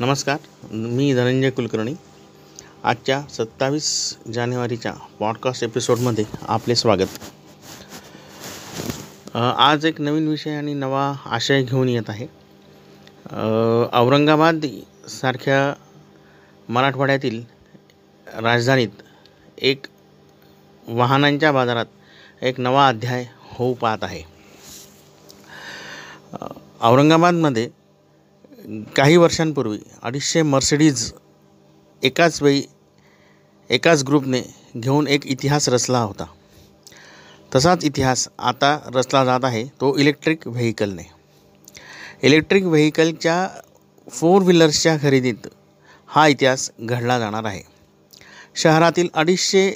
नमस्कार मी धनंजय कुलकर्णी. आजच्या सत्तावीस जानेवारीच्या पॉडकास्ट एपिसोडमध्ये आपले स्वागत. आज एक नवीन विषय आणि नवा आशय घेऊन येत आहे. औरंगाबाद सारख्या मराठवाड्यातील राजधानीत एक वाहनांच्या बाजारात एक नवा अध्याय होऊ पाहत आहे. औरंगाबादमध्ये काही वर्षांपूर्वी अडीचशे मर्सिडीज एकाच वेळी एकाच ग्रुपने घेऊन एक इतिहास रचला होता. तसाच इतिहास आता रचला जात आहे तो इलेक्ट्रिक व्हेकलने इलेक्ट्रिक व्हेकलच्या फोर व्हीलर्सच्या खरेदीत हा इतिहास घडला जाणार आहे. शहरातील अडीचशे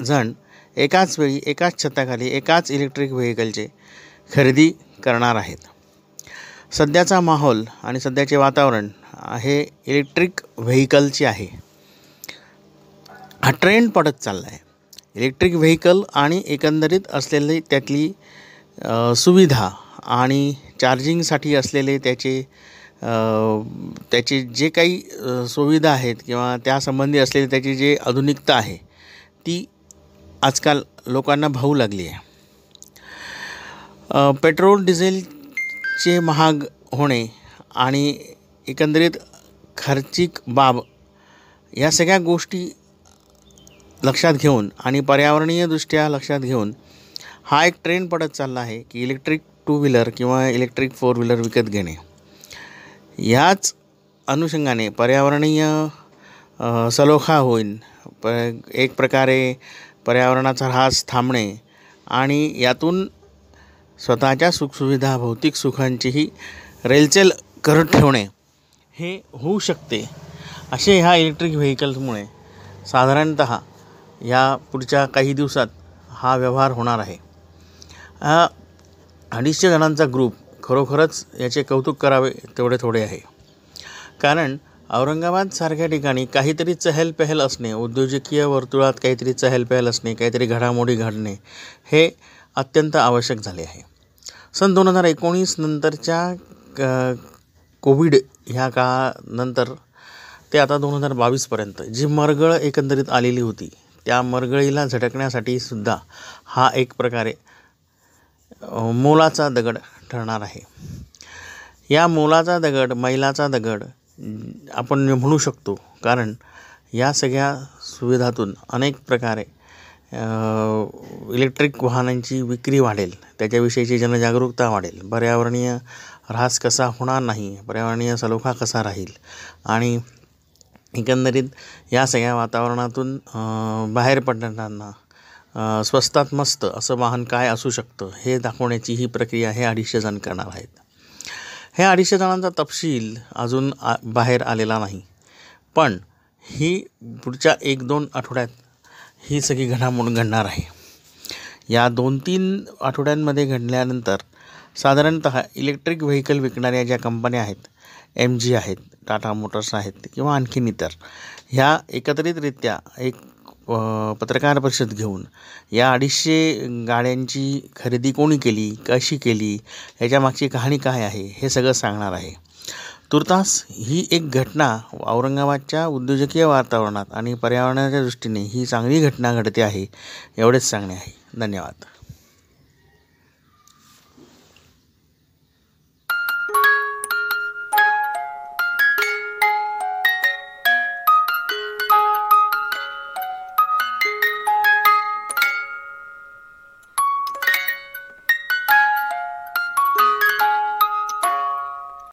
जण एकाच वेळी एकाच छताखाली एकाच इलेक्ट्रिक व्हेकलचे खरेदी करणार आहेत. सध्याचा माहोल आणि सध्याचे वातावरण हे इलेक्ट्रिक व्हेकलचे आहे. हा ट्रेंड पडत चालला आहे इलेक्ट्रिक व्हेकल आणि एकंदरीत असलेली त्यातली सुविधा आणि चार्जिंगसाठी असलेले त्याचे त्याचे जे काही सुविधा आहेत किंवा त्यासंबंधी असलेली त्याची जे आधुनिकता आहे ती आजकाल लोकांना भाऊ लागली आहे. पेट्रोल डिझेल चे महाग होणे आणि एकंदरीत खर्चिक बाब या सगळ्या गोष्टी लक्षात घेऊन आणि पर्यावरणीयदृष्ट्या लक्षात घेऊन हा एक ट्रेंड पडत चालला आहे की इलेक्ट्रिक टू व्हीलर किंवा इलेक्ट्रिक फोर व्हीलर विकत घेणे. याच अनुषंगाने पर्यावरणीय सलोखा होईल प एक प्रकारे पर्यावरणाचा ऱ्हास थांबणे आणि यातून स्वतःच्या सुखसुविधा भौतिक सुखांचीही रेलचेल करत ठेवणे हे होऊ शकते. असे ह्या इलेक्ट्रिक व्हेकल्समुळे साधारणत या पुढच्या काही दिवसात हा व्यवहार होणार आहे. हा अडीचशे जणांचा ग्रुप खरोखरच याचे कौतुक करावे तेवढे थोडे आहे. कारण औरंगाबादसारख्या ठिकाणी काहीतरी चहलपहल असणे उद्योजकीय वर्तुळात काहीतरी चहलपहल असणे काहीतरी घडामोडी घडणे हे अत्यंत आवश्यक झाले आहे. सन दोन हजार एकोणीस नंतरच्या क कोविड ह्या काळानंतर ते आता दोन हजार बावीसपर्यंत जी मरगळ एकंदरीत आलेली होती त्या मरगळीला झटकण्यासाठी सुद्धा हा एक प्रकारे मोलाचा दगड ठरणार आहे. या मोलाचा दगड मैलाचा दगड आपण म्हणू शकतो कारण या सगळ्या सुविधातून अनेक प्रकारे इलेक्ट्रिक वाहनांची विक्री वाढेल. त्याच्याविषयीची जनजागरूकता वाढेल. पर्यावरणीय ऱ्हास कसा होणार नाही पर्यावरणीय सलोखा कसा राहील आणि एकंदरीत या सगळ्या वातावरणातून बाहेर पडणाऱ्यांना स्वस्तात मस्त असं वाहन काय असू शकतं हे दाखवण्याची ही प्रक्रिया हे अडीचशे जण करणार आहेत. हे अडीचशे जणांचा तपशील अजून आ बाहेर आलेला नाही. पण ही पुढच्या एक दोन आठवड्यात ही सगळी घडामोड घडणार आहे. या दोन तीन आठवड्यांमध्ये घडल्यानंतर साधारणत इलेक्ट्रिक व्हेकल विकणाऱ्या ज्या कंपन्या आहेत एम जी आहेत टाटा मोटर्स आहेत किंवा आणखीन इतर ह्या एकत्रितरित्या एक पत्रकार परिषद घेऊन या अडीचशे गाड्यांची खरेदी कोणी केली कशी केली ह्याच्यामागची कहाणी काय आहे हे सगळं सांगणार आहे. तुर्तास ही एक घटना औरंगाबादच्या उद्योजकीय वातावरणात आणि पर्यावरणाच्या दृष्टीने ही चांगली घटना घडते आहे एवढेच सांगणे आहे. धन्यवाद.